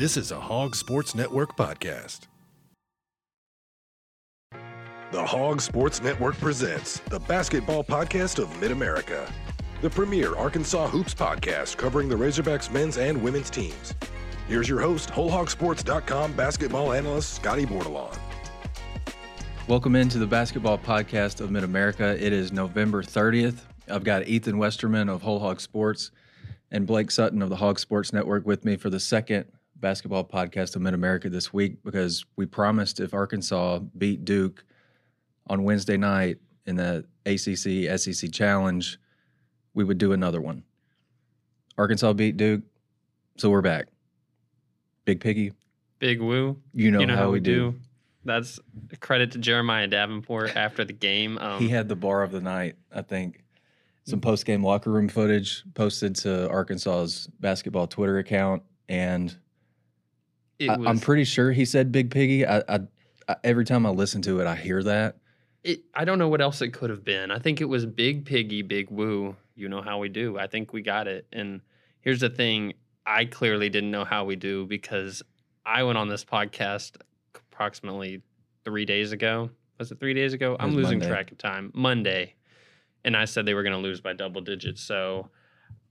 This is a Hog Sports Network podcast. The Hog Sports Network presents the basketball podcast of Mid America, the premier Arkansas Hoops podcast covering the Razorbacks men's and women's teams. Here's your host, WholeHogSports.com basketball analyst Scottie Bordelon. Welcome into the basketball podcast of Mid America. It is November 30th. I've got Ethan Westerman of Whole Hog Sports and Blake Sutton of the Hog Sports Network with me for the second basketball podcast of Mid America this week because we promised if Arkansas beat Duke on Wednesday night in the ACC SEC Challenge, we would do another one. Arkansas beat Duke, so we're back. Big Piggy, Big Woo. you know, you know how, we do. That's a credit to Jeremiah Davenport after the game. Um, He had the bar of the night, I think. Some post game locker room footage posted to Arkansas's basketball Twitter account, and I, was, I'm pretty sure he said Big Piggy. I, I, I every time I listen to it, I hear that. it, I don't know what else it could have been. I think it was Big Piggy, Big Woo. You know how we do. I think we got it. And here's the thing I clearly didn't know how we do because I went on this podcast approximately three days ago. Was it three days ago? I'm losing Monday. track of time. Monday. And I said they were going to lose by double digits. So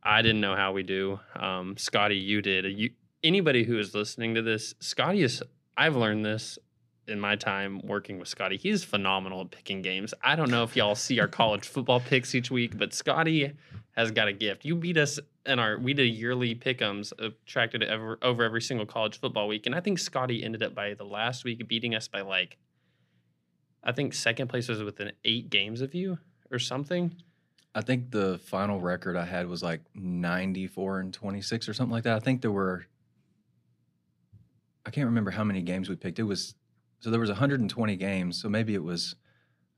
I didn't know how we do. Um, Scottie, you did. You, anybody who is listening to this, Scottie is, I've learned this in my time working with Scottie. He's phenomenal at picking games. I don't know if y'all see our college football picks each week, but Scottie has got a gift. You beat us in our we did yearly pickums attracted uh, ever, over every single college football week, and I think Scottie ended up by the last week beating us by like, I think second place was within eight games of you or something. I think the final record I had was like 94 and 26 or something like that. I think there were, I can't remember how many games we picked. It was, so there was 120 games. So maybe it was,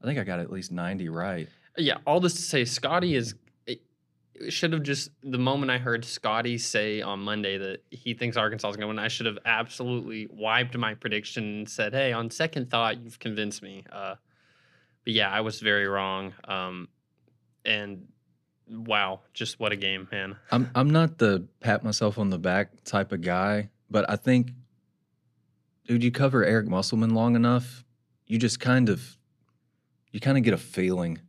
I think I got at least 90 right. Yeah, all this to say, Scottie is. Should have just the moment I heard Scottie say on Monday that he thinks Arkansas is going to win, I should have absolutely wiped my prediction and said, "Hey, on second thought, you've convinced me." Uh, but yeah, I was very wrong. Um, and wow, just what a game, man! I'm I'm not the pat myself on the back type of guy, but I think, dude, you cover Eric Musselman long enough, you just kind of, you kind of get a feeling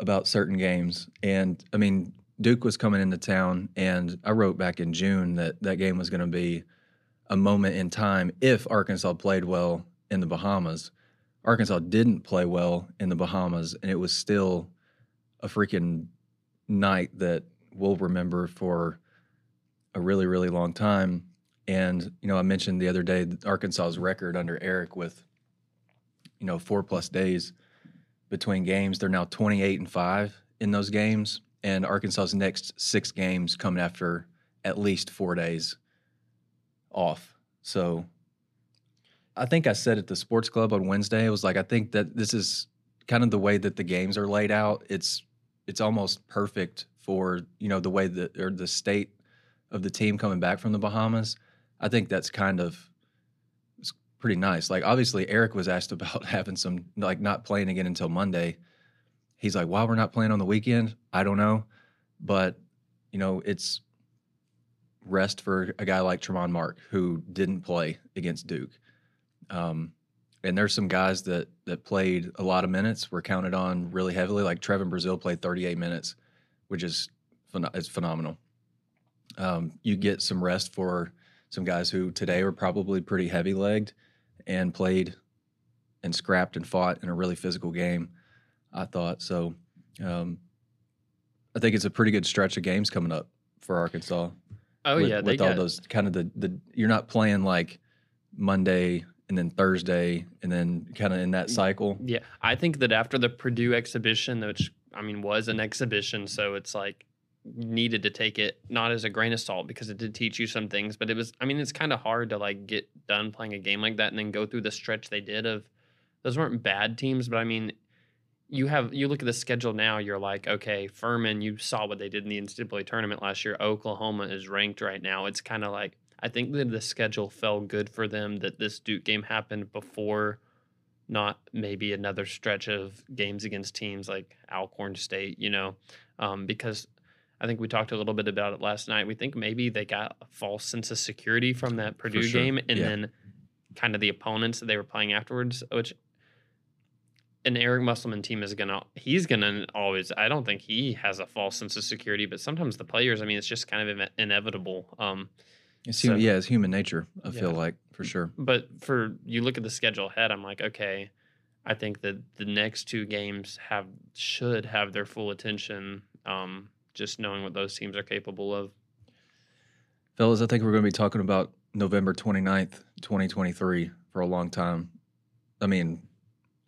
about certain games. And I mean, Duke was coming into town, and I wrote back in June that that game was going to be a moment in time if Arkansas played well in the Bahamas. Arkansas didn't play well in the Bahamas, and it was still a freaking night that we'll remember for a really, really long time. And, you know, I mentioned the other day Arkansas's record under Eric with, you know, four plus days between games. They're now 28 and five in those games. And Arkansas's next six games coming after at least four days off. So I think I said at the sports club on Wednesday, it was like, I think that this is kind of the way that the games are laid out. It's it's almost perfect for you know the way that or the state of the team coming back from the Bahamas. I think that's kind of it's pretty nice. Like obviously Eric was asked about having some like not playing again until Monday. He's like, "Why we're not playing on the weekend? I don't know." But, you know, it's rest for a guy like Tramon Mark who didn't play against Duke. Um, and there's some guys that that played a lot of minutes, were counted on really heavily. Like Trevon Brazile played 38 minutes, which is it's phenomenal. Um, you get some rest for some guys who today were probably pretty heavy legged and played and scrapped and fought in a really physical game. I thought so. Um, I think it's a pretty good stretch of games coming up for Arkansas. Oh with, yeah, they with all those kind of the the you're not playing like Monday and then Thursday and then kind of in that cycle. Yeah, I think that after the Purdue exhibition, which I mean was an exhibition, so it's like needed to take it not as a grain of salt because it did teach you some things, but it was I mean it's kind of hard to like get done playing a game like that and then go through the stretch they did of those weren't bad teams, but I mean you have you look at the schedule now, you're like, okay, Furman, you saw what they did in the NCAA tournament last year. Oklahoma is ranked right now. It's kind of like I think that the schedule fell good for them that this Duke game happened before not maybe another stretch of games against teams like Alcorn State, you know, um, because I think we talked a little bit about it last night. We think maybe they got a false sense of security from that Purdue sure. game, and Yeah. then kind of the opponents that they were playing afterwards, which an Eric Musselman team is gonna he's gonna always I don't think he has a false sense of security, but sometimes the players, I mean, it's just kind of ine- inevitable. Um, It's So- yeah, it's human nature. I feel like for sure. but for you look at the schedule ahead, I'm like, okay, I think that the next two games have should have their full attention. Um, just knowing what those teams are capable of. Fellas, I think we're going to be talking about November 29th, 2023 for a long time. I mean,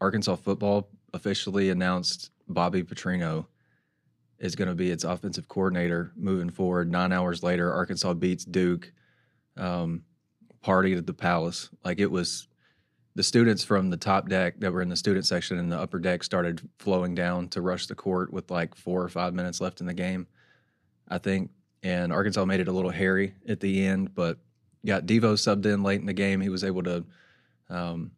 Arkansas football officially announced Bobby Petrino is going to be its offensive coordinator moving forward. Nine hours later, Arkansas beats Duke, um, at the Palace. Like it was the students from the top deck that were in the student section in the upper deck started flowing down to rush the court with like four or five minutes left in the game, I think. And Arkansas made it a little hairy at the end, but got Devo subbed in late in the game. He was able to, um,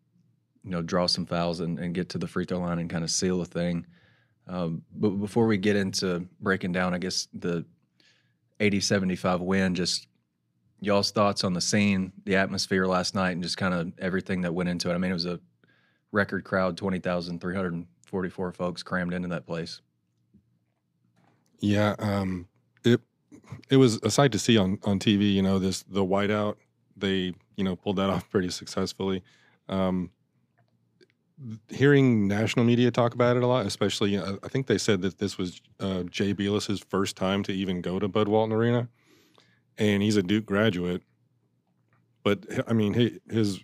you know, draw some fouls and, and get to the free throw line and kind of seal the thing. Um, but before we get into breaking down, I guess the 80 75 win, just y'all's thoughts on the scene, the atmosphere last night, and just kind of everything that went into it. I mean, it was a record crowd 20,344 folks crammed into that place. Yeah, um, it it was a sight to see on on TV. You know, this the whiteout. They you know pulled that off pretty successfully. Um, hearing national media talk about it a lot, especially uh, I think they said that this was uh, Jay Bilas's first time to even go to Bud Walton Arena, and he's a Duke graduate. But I mean, he, his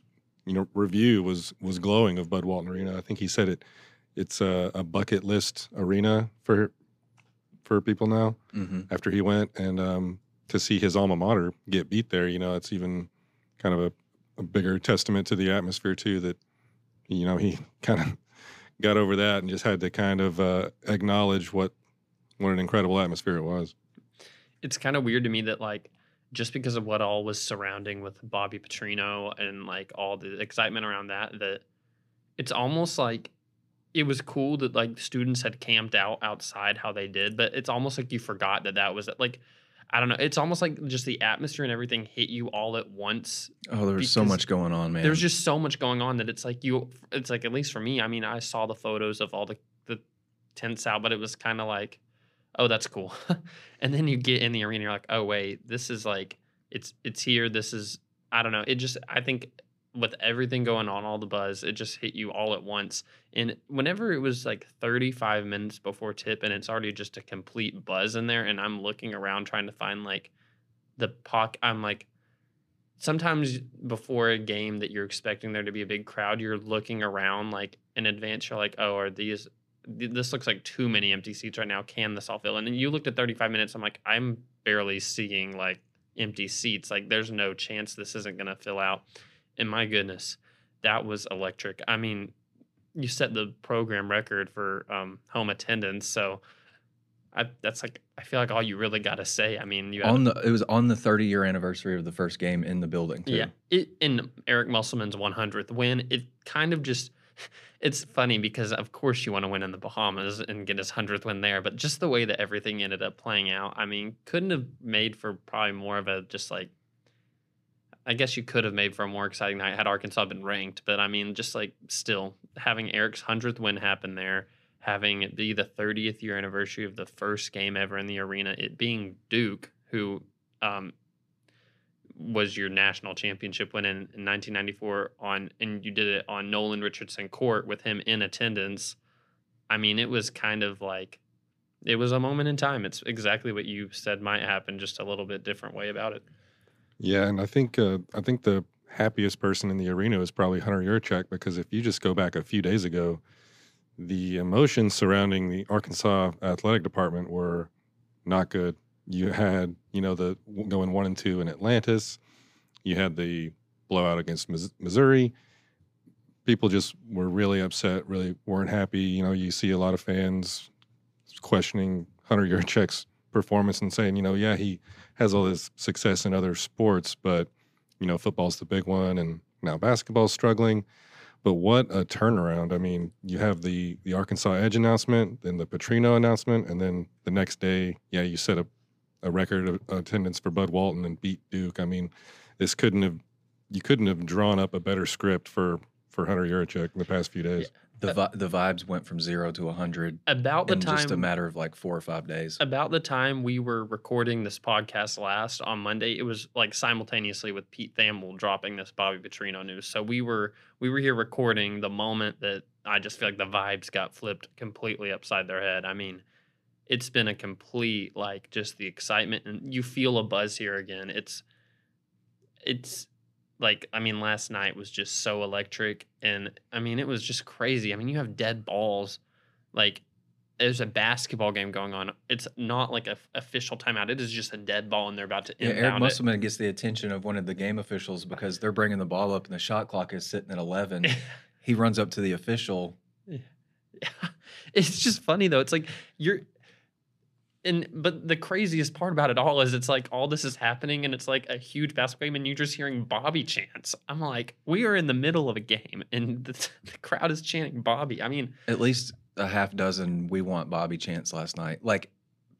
you know review was was glowing of Bud Walton Arena. I think he said it. It's a, a bucket list arena for for people now Mm-hmm. after he went and um, to see his alma mater get beat there you know it's even kind of a, a bigger testament to the atmosphere too that you know he kind of got over that and just had to kind of uh, acknowledge what what an incredible atmosphere it was It's kind of weird to me that like just because of what all was surrounding with Bobby Petrino and like all the excitement around that, that it's almost like it was cool that like students had camped out outside how they did, but it's almost like you forgot that that was like. I don't know. It's almost like just the atmosphere and everything hit you all at once Oh, there was so much going on, man. there's just so much going on that it's like you it's like at least for me i mean i saw the photos of all the the tents out but it was kind of like oh that's cool and then you get in the arena you're like oh wait this is like it's it's here this is i don't know it just i think with everything going on all the buzz it just hit you all at once and whenever it was like 35 minutes before tip and it's already just a complete buzz in there and i'm looking around trying to find like the pock i'm like sometimes before a game that you're expecting there to be a big crowd, you're looking around like in advance. You're like, oh, are these? Th- This looks like too many empty seats right now. Can this all fill? And then you looked at 35 minutes. I'm like, I'm barely seeing like empty seats. Like, there's no chance this isn't going to fill out. And my goodness, that was electric. I mean, you set the program record for um, home attendance, so. I, that's like I feel like all you really got to say. I mean, you had on the it was on the 30 year anniversary of the first game in the building. Too. Yeah, it in Eric Musselman's 100th win, it kind of just it's funny because of course you want to win in the Bahamas and get his 100th win there, but just the way that everything ended up playing out, I mean, couldn't have made for probably more of a just like I guess you could have made for a more exciting night had Arkansas been ranked, but I mean, just like still having Eric's 100th win happen there, having it be the 30th year anniversary of the first game ever in the arena, it being Duke, who um, was your national championship win in, in 1994 on, and you did it on Nolan Richardson Court with him in attendance. I mean, it was kind of like it was a moment in time. It's exactly what you said might happen, just a little bit different way about it. yeah and i think uh, i think the happiest person in the arena is probably hunter Yurachek because if you just go back a few days ago the emotions surrounding the arkansas athletic department were not good you had you know the going one and two in atlantis. You had the blowout against missouri. People just were really upset really weren't happy. You know you see a lot of fans questioning hunter Yurachek's performance and saying you know yeah he has all this success in other sports but you know football's the big one and now basketball's struggling. But what a turnaround. I mean you have the the arkansas edge announcement then the petrino announcement and then the next day yeah you set a a record of attendance for Bud Walton and beat Duke. I mean, this couldn't have you couldn't have drawn up a better script for for Hunter Yurachek in the past few days. The vi- the vibes went from zero to hundred About the in time just a matter of like four or five days. about the time we were recording this podcast last on Monday, it was like simultaneously with Pete Thamel dropping this Bobby Petrino news. So we were we were here recording the moment that I just feel like the vibes got flipped completely upside their head. I mean, it's been a complete like just the excitement and you feel a buzz here again. It's it's like I mean last night was just so electric and I mean it was just crazy. I mean you have dead balls like there's a basketball game going on. It's not like a official timeout. It is just a dead ball, and they're about to Yeah, Eric inbound it. Musselman gets the attention of one of the game officials because they're bringing the ball up and the shot clock is sitting at eleven. he runs up to the official. it's just funny though. It's like you're and but the craziest part about it all is it's like all this is happening and it's like a huge basketball game and you're just hearing Bobby chants. I'm like, we are in the middle of a game and the, the crowd is chanting Bobby. I mean, At least a half dozen we want Bobby chants last night. Like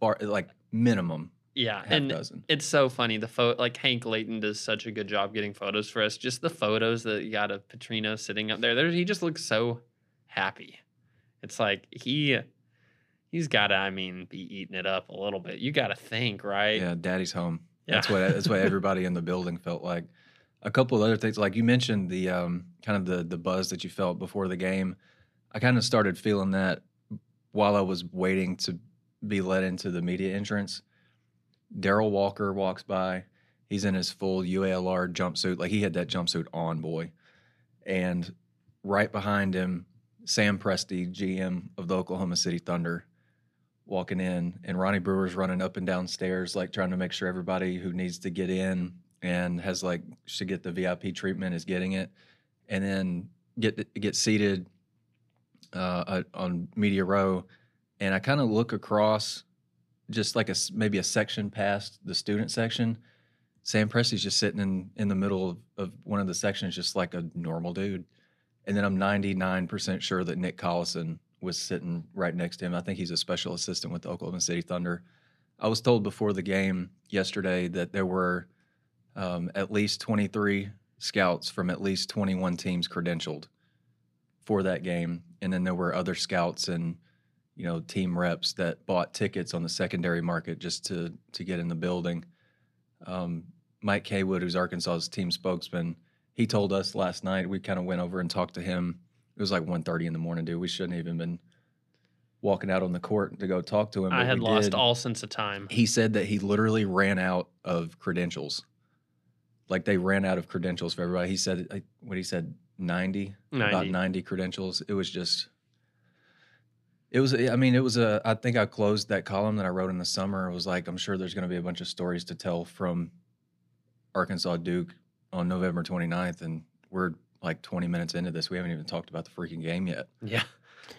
bar like minimum yeah, half and dozen. it's so funny. The photo, like Hank Layton, does such a good job getting photos for us. Just the photos that you got of Petrino sitting up there. There, he just looks so happy. It's like he, he's got to, I mean, be eating it up a little bit. You got to think, right? Yeah, daddy's home. Yeah. That's what that's what everybody in the building felt like. A couple of other things, like you mentioned the um, kind of the the buzz that you felt before the game. I kind of started feeling that while I was waiting to be let into the media entrance. Darrell Walker walks by. He's in his full UALR jumpsuit, like he had that jumpsuit on, boy. And right behind him, Sam Presti, GM of the Oklahoma City Thunder, walking in, and Ronnie Brewer's running up and down stairs, like trying to make sure everybody who needs to get in and has like should get the VIP treatment is getting it, and then get get seated uh, on media row, and I kind of look across, just like a maybe a section past the student section. Sam Presti's just sitting in in the middle of, of one of the sections, just like a normal dude. And then I'm 99% sure that Nick Collison was sitting right next to him. I think he's a special assistant with the Oklahoma City Thunder. I was told before the game yesterday that there were um, at least 23 scouts from at least 21 teams credentialed for that game, and then there were other scouts and you know team reps that bought tickets on the secondary market just to to get in the building. Um, Mike Haywood, who's Arkansas's team spokesman, he told us last night. We kind of went over and talked to him. It was like 1.30 in the morning, dude. We shouldn't have even been walking out on the court to go talk to him. I had lost did. all sense of time. He said that he literally ran out of credentials. Like they ran out of credentials for everybody. He said, like, what he said, 90, about 90. 90 credentials. It was just, it was, I mean, it was a, I think I closed that column that I wrote in the summer. It was like, I'm sure there's going to be a bunch of stories to tell from Arkansas Duke on November 29th. And we're like 20 minutes into this. We haven't even talked about the freaking game yet. Yeah.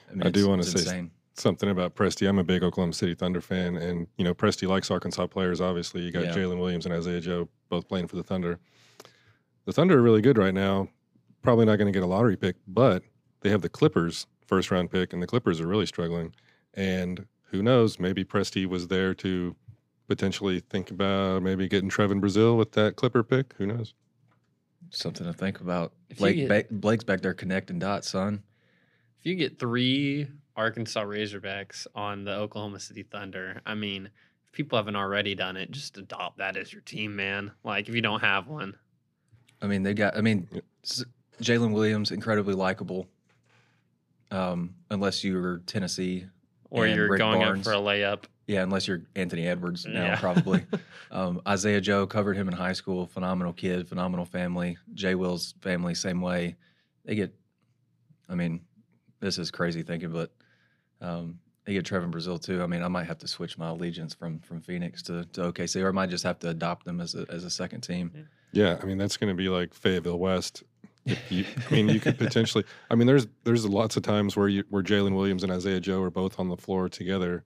I, mean, I do wanna say- insane. Something about Presti. I'm a big Oklahoma City Thunder fan, and you know Presti likes Arkansas players. Obviously, you got Yeah. Jalen Williams and Isaiah Joe both playing for the Thunder. The Thunder are really good right now. Probably not going to get a lottery pick, but they have the Clippers first round pick, and the Clippers are really struggling. And who knows? Maybe Presti was there to potentially think about maybe getting Trevon Brazile with that Clipper pick. Who knows? Something to think about. If Blake, get- ba- Blake's back there connecting dots, son. If you get three Arkansas Razorbacks on the Oklahoma City Thunder, I mean, if people haven't already done it, just adopt that as your team, man. Like if you don't have one, I mean, they got. I mean, Jalen Williams incredibly likable. Um, unless you're Tennessee, or And you're Rick going Barnes. up for a layup. yeah, unless you're Anthony Edwards now, Yeah. probably. Um, Isaiah Joe covered him in high school. Phenomenal kid, phenomenal family. Jay Will's family, same way. They get. I mean, this is crazy thinking, but um, they get Trevon Brazile too. I mean, I might have to switch my allegiance from from Phoenix to, to OKC, or I might just have to adopt them as a as a second team. Yeah, I mean that's going to be like Fayetteville West. You, I mean, you could potentially. I mean, there's there's lots of times where you where Jalen Williams and Isaiah Joe are both on the floor together.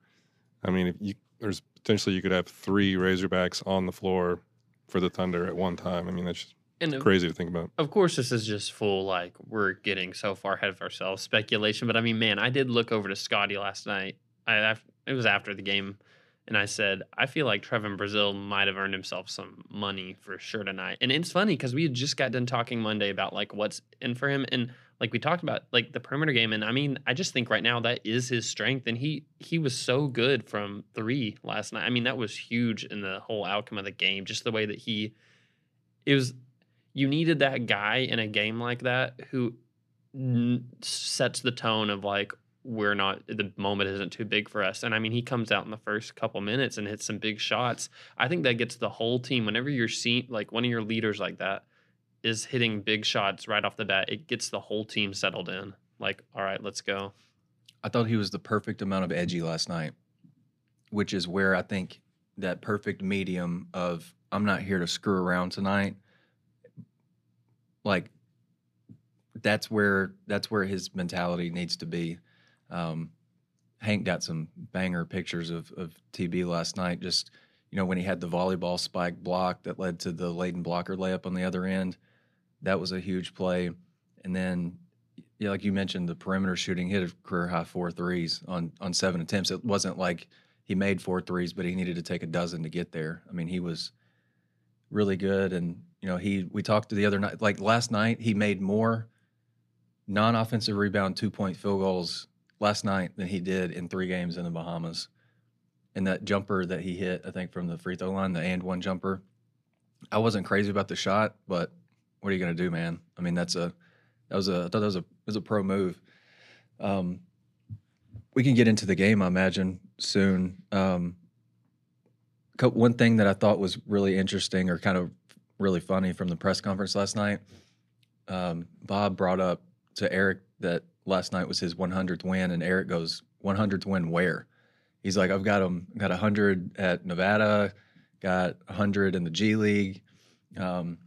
I mean, if you there's potentially you could have three Razorbacks on the floor for the Thunder at one time. I mean, that's just And crazy to think about. of course, this is just full like we're getting so far ahead of ourselves speculation. But I mean, man, I did look over to Scottie last night. I, I it was after the game, And I said, I feel like Trevon Brazile might have earned himself some money for sure tonight. And it's funny because we had just got done talking Monday about like what's in for him. And like we talked about like the perimeter game. And I mean, I just think right now that is his strength. And he he was so good from three last night. I mean, that was huge in the whole outcome of the game. Just the way that he it was you needed that guy in a game like that who n- sets the tone of like we're not the moment isn't too big for us and i mean he comes out in the first couple minutes and hits some big shots i think that gets the whole team whenever you're seeing like one of your leaders like that is hitting big shots right off the bat it gets the whole team settled in like all right let's go I thought he was the perfect amount of edgy last night, which is where I think that perfect medium of I'm not here to screw around tonight. Like that's where that's where his mentality needs to be. Um, Hank got some banger pictures of of TB last night. Just you know when he had the volleyball spike block that led to the Layden Blocker layup on the other end, that was a huge play. And then yeah, like you mentioned, the perimeter shooting hit a career high four threes on on seven attempts. It wasn't like he made four threes, but he needed to take a dozen to get there. I mean, he was really good, and you know, he we talked to the other night, like last night, he made more non-offensive rebound two point field goals last night than he did in three games in the Bahamas. And that jumper that he hit, I think from the free throw line, the and one jumper, I wasn't crazy about the shot, but what are you going to do, man? I mean, that's a that was a I thought that was a was a pro move. Um, we can get into the game, I imagine, soon. Um, one thing that I thought was really interesting or kind of really funny from the press conference last night, um, Bob brought up to Eric that last night was his 100th win, and Eric goes, "100th win where?" He's like, "I've got him, got 100 at Nevada, got 100 in the G League." Um,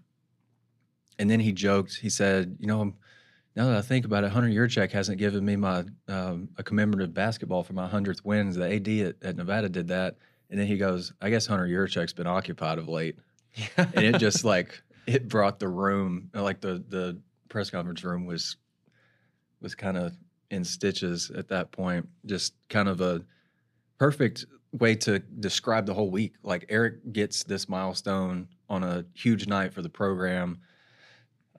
and then he joked. He said, "You know, now that I think about it, Hunter Yurachek hasn't given me my um, a commemorative basketball for my hundredth wins. The AD at, at, Nevada did that, and then he goes, "I guess Hunter Yurachek's been occupied of late," and it just like it brought the room, like the the press conference room was was kind of in stitches at that point. Just kind of a perfect way to describe the whole week. Like Eric gets this milestone on a huge night for the program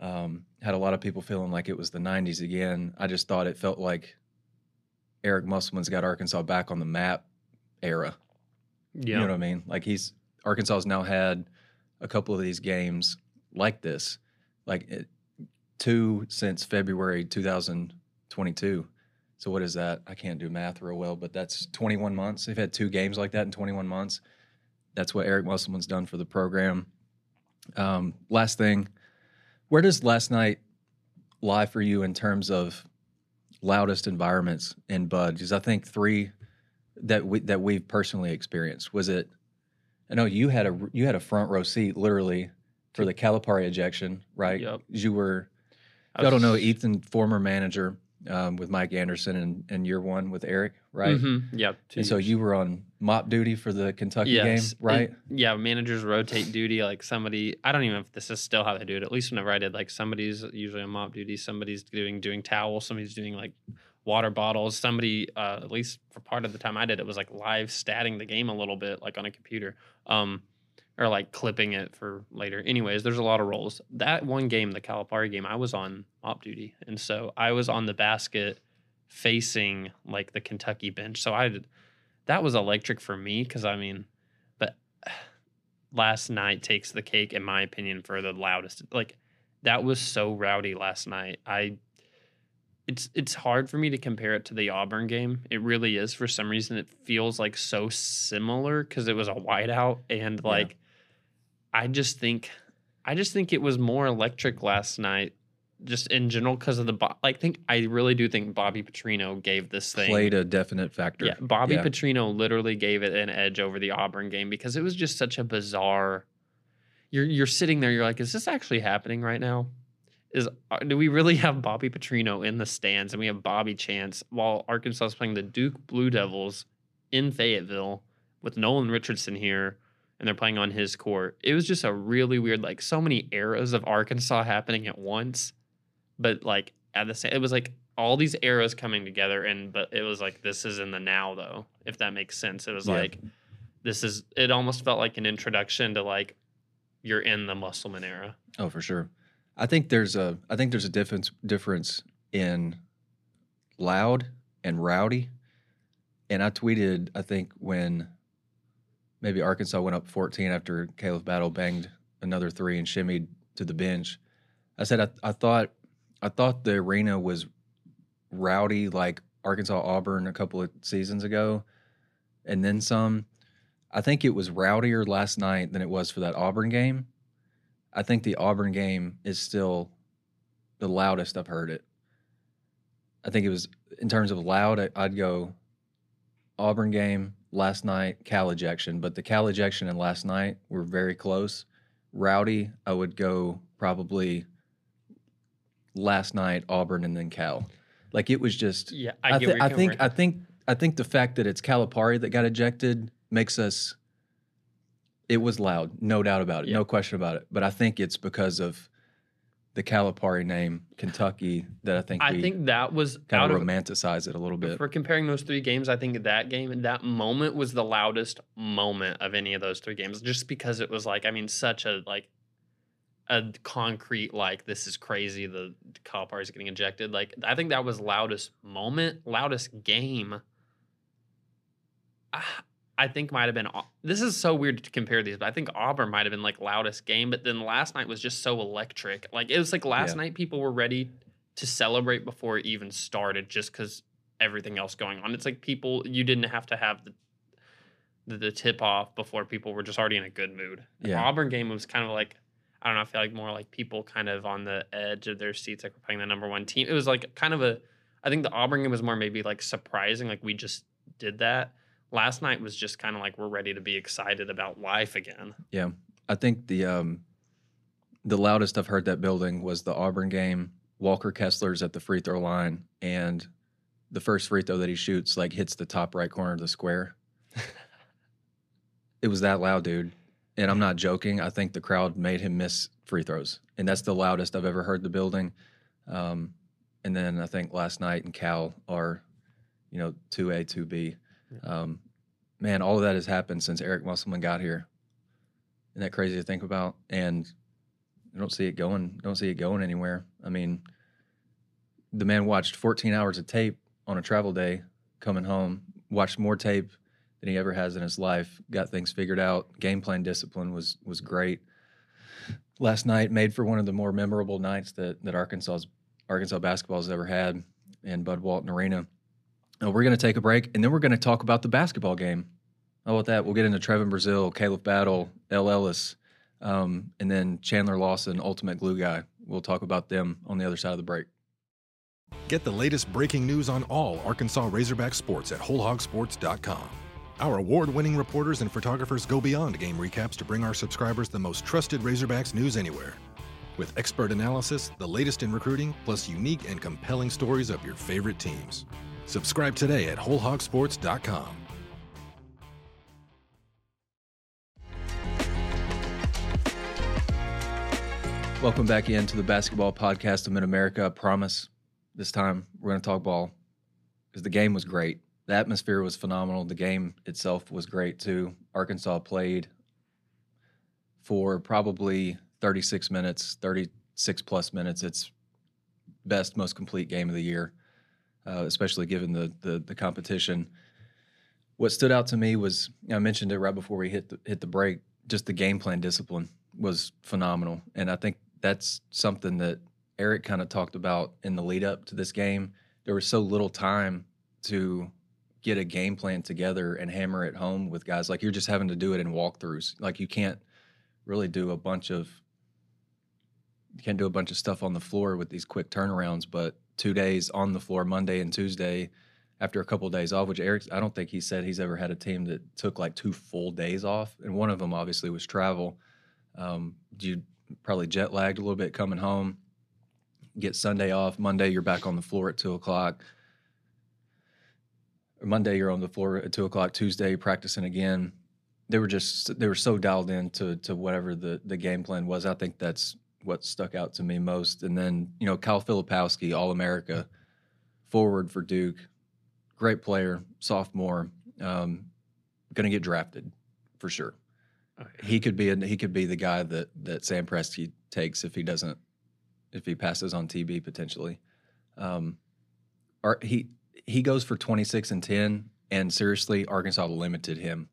um, had a lot of people feeling like it was the 90s again. I just thought it felt like Eric Musselman's got Arkansas back on the map era. Yeah. You know what I mean? Like he's Arkansas's now had a couple of these games like this, like it, two since February 2022. So what is that? I can't do math real well, but that's 21 months. They've had two games like that in 21 months. That's what Eric Musselman's done for the program. Um, last thing, where does last night lie for you in terms of loudest environments in Bud? Because I think three that we that we've personally experienced was it. I know you had a you had a front row seat literally for the Calipari ejection, right? Yep. You were. I, I don't know Ethan, former manager um, with Mike Anderson and, and year one with Eric, right? Mm-hmm. Yeah. And so you were on mop duty for the Kentucky yes. game, right? It, yeah. Managers rotate duty. Like somebody, I don't even know if this is still how they do it. At least whenever I did, like somebody's usually on mop duty, somebody's doing doing towels, somebody's doing like water bottles. Somebody, uh, at least for part of the time I did, it was like live statting the game a little bit, like on a computer. Um, or like clipping it for later. Anyways, there's a lot of roles. That one game, the Calipari game, I was on op duty, and so I was on the basket facing like the Kentucky bench. So I did, that was electric for me because I mean, but last night takes the cake in my opinion for the loudest. Like that was so rowdy last night. I it's it's hard for me to compare it to the Auburn game. It really is. For some reason, it feels like so similar because it was a whiteout and like I just think I just think it was more electric last night just in general because of the bo- like think I really do think Bobby Petrino gave this thing played a definite factor. Yeah, Bobby yeah. Petrino literally gave it an edge over the Auburn game because it was just such a bizarre you're you're sitting there you're like is this actually happening right now? Is uh, do we really have Bobby Petrino in the stands and we have Bobby Chance while Arkansas is playing the Duke Blue Devils in Fayetteville with Nolan Richardson here and they're playing on his court. It was just a really weird, like so many eras of Arkansas happening at once, but like at the same, it was like all these eras coming together, and but it was like this is in the now though, if that makes sense. It was yeah. like this is it almost felt like an introduction to like you're in the Musselman era. Oh, for sure. I think there's a I think there's a difference difference in loud and rowdy. And I tweeted, I think when maybe Arkansas went up 14 after Khalif Battle banged another three and shimmied to the bench. I said I, I thought I thought the arena was rowdy like Arkansas Auburn a couple of seasons ago, and then some. I think it was rowdier last night than it was for that Auburn game. I think the Auburn game is still the loudest I've heard it. I think it was in terms of loud. I'd go Auburn game last night, Cal ejection, but the Cal ejection and last night were very close. Rowdy, I would go probably last night Auburn and then Cal. Like it was just. Yeah, I, I, get thi- where you're I think. I think I think the fact that it's Calipari that got ejected makes us. It was loud, no doubt about it, Yeah. no question about it. But I think it's because of the Calipari name, Kentucky, that I think I think that was kind of romanticize it a little bit. For comparing those three games, I think that game, and that moment was the loudest moment of any of those three games, just because it was like, I mean, such a like a concrete like this is crazy. The Calipari is getting ejected. Like I think that was loudest moment, loudest game. I, I think might have been. This is so weird to compare these, but I think Auburn might have been like loudest game. But then last night was just so electric. Like it was like last Yeah. night people were ready to celebrate before it even started, just because everything else going on. It's like people you didn't have to have the the, the tip off before people were just already in a good mood. The Yeah. Auburn game was kind of like I don't know. I feel like more like people kind of on the edge of their seats, like we're playing the number one team. It was like kind of a. I think the Auburn game was more maybe like surprising, like we just did that. Last night was just kind of like we're ready to be excited about life again. Yeah, I think the um, the loudest I've heard that building was the Auburn game. Walker Kessler's at the free throw line, and the first free throw that he shoots like hits the top right corner of the square. it was that loud, dude. And I'm not joking. I think the crowd made him miss free throws, and that's the loudest I've ever heard the building. Um, and then I think last night and Cal are, you know, two A, two B. Um, man, all of that has happened since Eric Musselman got here. Isn't that crazy to think about? And I don't see it going. Don't see it going anywhere. I mean, the man watched 14 hours of tape on a travel day, coming home, watched more tape than he ever has in his life. Got things figured out. Game plan discipline was was great. Last night made for one of the more memorable nights that that Arkansas's Arkansas basketball has ever had in Bud Walton Arena. We're going to take a break, and then we're going to talk about the basketball game. How about that? We'll get into Trevon Brazile, Khalif Battle, El Ellis, um, and then Chandler Lawson, Ultimate Glue Guy. We'll talk about them on the other side of the break. Get the latest breaking news on all Arkansas Razorback sports at WholeHogSports.com. Our award winning reporters and photographers go beyond game recaps to bring our subscribers the most trusted Razorbacks news anywhere. With expert analysis, the latest in recruiting, plus unique and compelling stories of your favorite teams. Subscribe today at WholeHogSports.com. Welcome back into the basketball podcast of Mid America. I promise this time we're going to talk ball because the game was great. The atmosphere was phenomenal. The game itself was great too. Arkansas played for probably 36 minutes, 36 plus minutes. It's best, most complete game of the year, uh, especially given the, the the competition. What stood out to me was I mentioned it right before we hit the, hit the break. Just the game plan discipline was phenomenal, and I think that's something that Eric kind of talked about in the lead up to this game. There was so little time to get a game plan together and hammer it home with guys. Like you're just having to do it in walkthroughs. Like you can't really do a bunch of you can't do a bunch of stuff on the floor with these quick turnarounds. But two days on the floor, Monday and Tuesday, after a couple of days off, which Eric, I don't think he said he's ever had a team that took like two full days off, and one of them obviously was travel. Um, you probably jet lagged a little bit coming home. Get Sunday off. Monday you're back on the floor at two o'clock. Monday you're on the floor at two o'clock. Tuesday practicing again. They were just they were so dialed in to to whatever the the game plan was. I think that's what stuck out to me most. And then you know Kyle Filipowski, All America, forward for Duke, great player, sophomore, um, going to get drafted. for sure. Okay. He could be a, he could be the guy that that Sam Presti takes if he doesn't if he passes on TB potentially. Um, Ar- he he goes for 26 and 10, and seriously, Arkansas limited him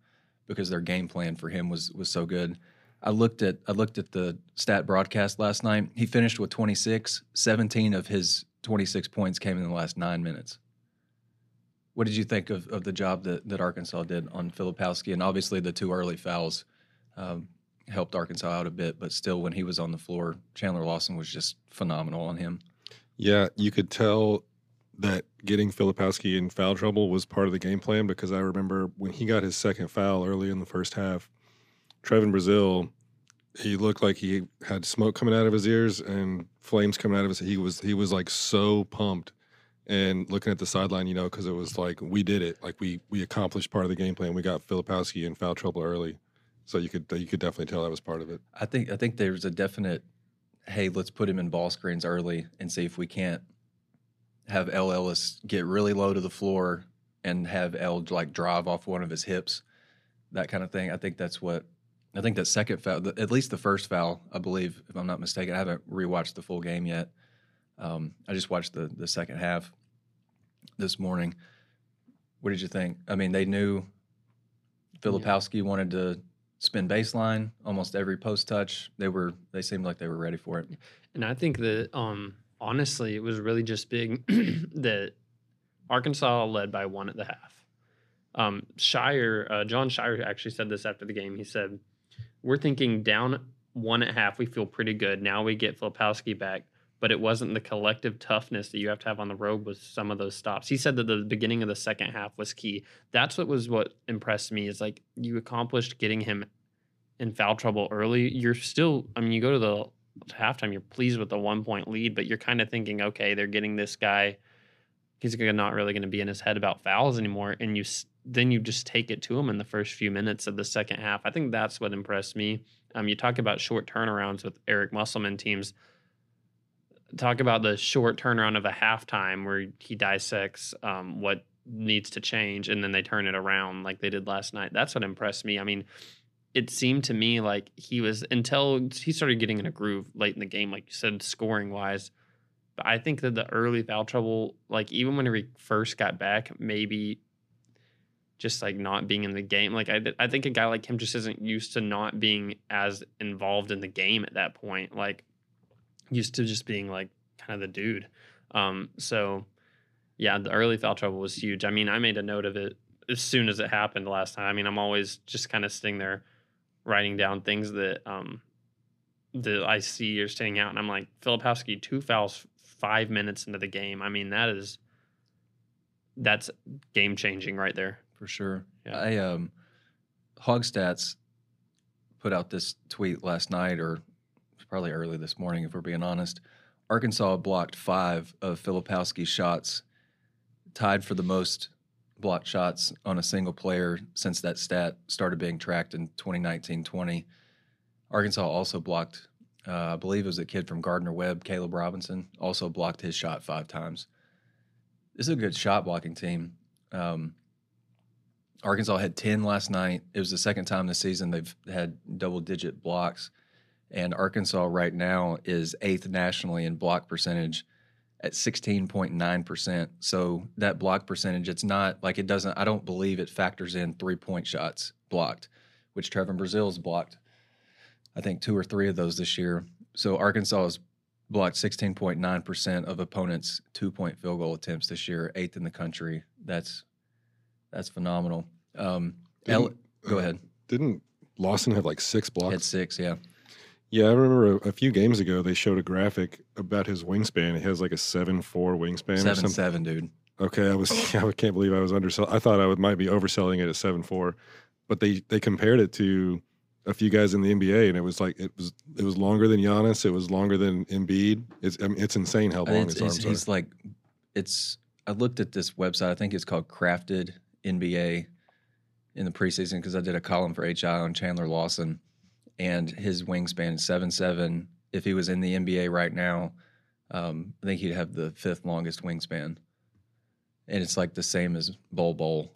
because their game plan for him was was so good. I looked at I looked at the stat broadcast last night. He finished with 26. 17 of his 26 points came in the last nine minutes. What did you think of, of the job that, that Arkansas did on Filipowski? And obviously, the two early fouls um, helped Arkansas out a bit, but still, when he was on the floor, Chandler Lawson was just phenomenal on him. Yeah, you could tell that getting Filipowski in foul trouble was part of the game plan because I remember when he got his second foul early in the first half, Trevon Brazile, he looked like he had smoke coming out of his ears and flames coming out of his. He was he was like so pumped and looking at the sideline, you know, because it was like we did it, like we we accomplished part of the game plan. We got Filipowski in foul trouble early, so you could you could definitely tell that was part of it. I think I think there's a definite hey, let's put him in ball screens early and see if we can't have El Ellis get really low to the floor and have L like drive off one of his hips, that kind of thing. I think that's what I think that second foul, the- at least the first foul, I believe, if I'm not mistaken. I haven't rewatched the full game yet. Um, I just watched the the second half this morning. What did you think? I mean, they knew Filipowski wanted to spin baseline almost every post touch. They were they seemed like they were ready for it. And I think that um honestly it was really just big that Arkansas led by one at the half. Um Scheyer, uh, Jon Scheyer actually said this after the game. He said, We're thinking down one at half, we feel pretty good. Now we get Filipowski back, but it wasn't the collective toughness that you have to have on the road with some of those stops. He said that the beginning of the second half was key. That's what was what impressed me is like you accomplished getting him in foul trouble early. You're still, I mean, you go to the to halftime, you're pleased with the one point lead, but you're kind of thinking, okay, they're getting this guy. He's not really going to be in his head about fouls anymore, and you then you just take it to them in the first few minutes of the second half. I think that's what impressed me. Um, you talk about short turnarounds with Eric Musselman teams. Talk about the short turnaround of a halftime where he dissects um, what needs to change, and then they turn it around like they did last night. That's what impressed me. I mean, it seemed to me like he was until he started getting in a groove late in the game, like you said, scoring wise. But I think that the early foul trouble, like even when he first got back, maybe just like not being in the game. Like I, I think a guy like him just isn't used to not being as involved in the game at that point. Like used to just being like kind of the dude. Um, so yeah, the early foul trouble was huge. I mean, I made a note of it as soon as it happened last time. I mean, I'm always just kind of sitting there writing down things that um that I see are standing out, and I'm like, Filipowski, two fouls five minutes into the game. I mean, that is that's game changing right there. For sure. Yeah. I um, Hog Stats put out this tweet last night, or probably early this morning, if we're being honest. Arkansas blocked five of Filipowski's shots, tied for the most blocked shots on a single player since that stat started being tracked in 2019-20. Arkansas also blocked, uh, I believe it was a kid from Gardner Webb, Caleb Robinson, also blocked his shot five times. This is a good shot blocking team. Um, Arkansas had 10 last night. It was the second time this season they've had double digit blocks. And Arkansas right now is eighth nationally in block percentage at 16.9%. So that block percentage, it's not like it doesn't, I don't believe it factors in three point shots blocked, which Trevon Brazile's blocked, I think, two or three of those this year. So Arkansas has blocked 16.9% of opponents' two point field goal attempts this year, eighth in the country. That's that's phenomenal. Um, L- go ahead. Didn't Lawson have like six blocks? Had six, yeah. Yeah, I remember a, a few games ago they showed a graphic about his wingspan. He has like a seven four wingspan or Seven something. seven, dude. Okay, I was I can't believe I was undersell. I thought I would might be overselling it at seven four, but they they compared it to a few guys in the NBA, and it was like it was it was longer than Giannis. It was longer than Embiid. It's I mean, it's insane how long think his it's, arms it's, are. he's like, it's. I looked at this website. I think it's called Crafted NBA in the preseason because I did a column for HI on Chandler Lawson, and his wingspan is seven seven. If he was in the NBA right now, um, I think he'd have the fifth longest wingspan, and it's like the same as Bol Bol,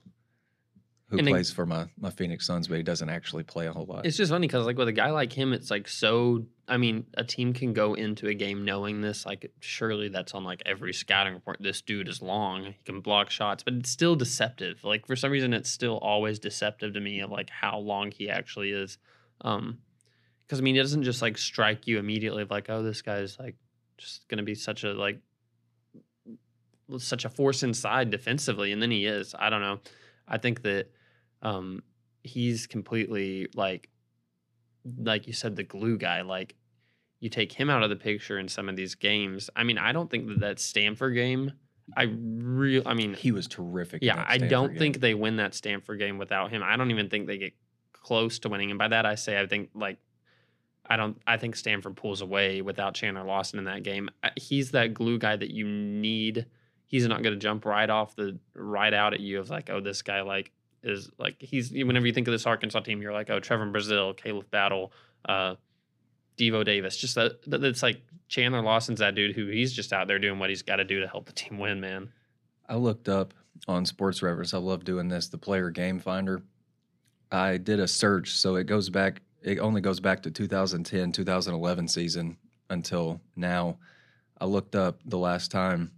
who And it- plays for my my Phoenix Suns, but he doesn't actually play a whole lot. It's just funny because like with a guy like him, it's like so. I mean, a team can go into a game knowing this. Like, surely that's on like every scouting report. This dude is long. He can block shots, but it's still deceptive. Like for some reason, it's still always deceptive to me of like how long he actually is. Um, because I mean, it doesn't just like strike you immediately of like, oh, this guy's like just gonna be such a like such a force inside defensively, and then he is. I don't know. I think that um he's completely like like you said the glue guy like you take him out of the picture in some of these games i mean i don't think that that stanford game i real i mean he was terrific. yeah i don't game. think they win that stanford game without him i don't even think they get close to winning and by that i say i think like i don't i think stanford pulls away without chandler lawson in that game he's that glue guy that you need he's not going to jump right off the right out at you of like oh this guy like is like he's whenever you think of this arkansas team you're like oh trevon brazile khalif battle uh devo davis just that that it's like chandler lawson's that dude who he's just out there doing what he's got to do to help the team win man I looked up on Sports Reference. I love doing this. The Player Game Finder. I did a search, so it goes back. It only goes back to 2010, 2011 season until now. I looked up the last time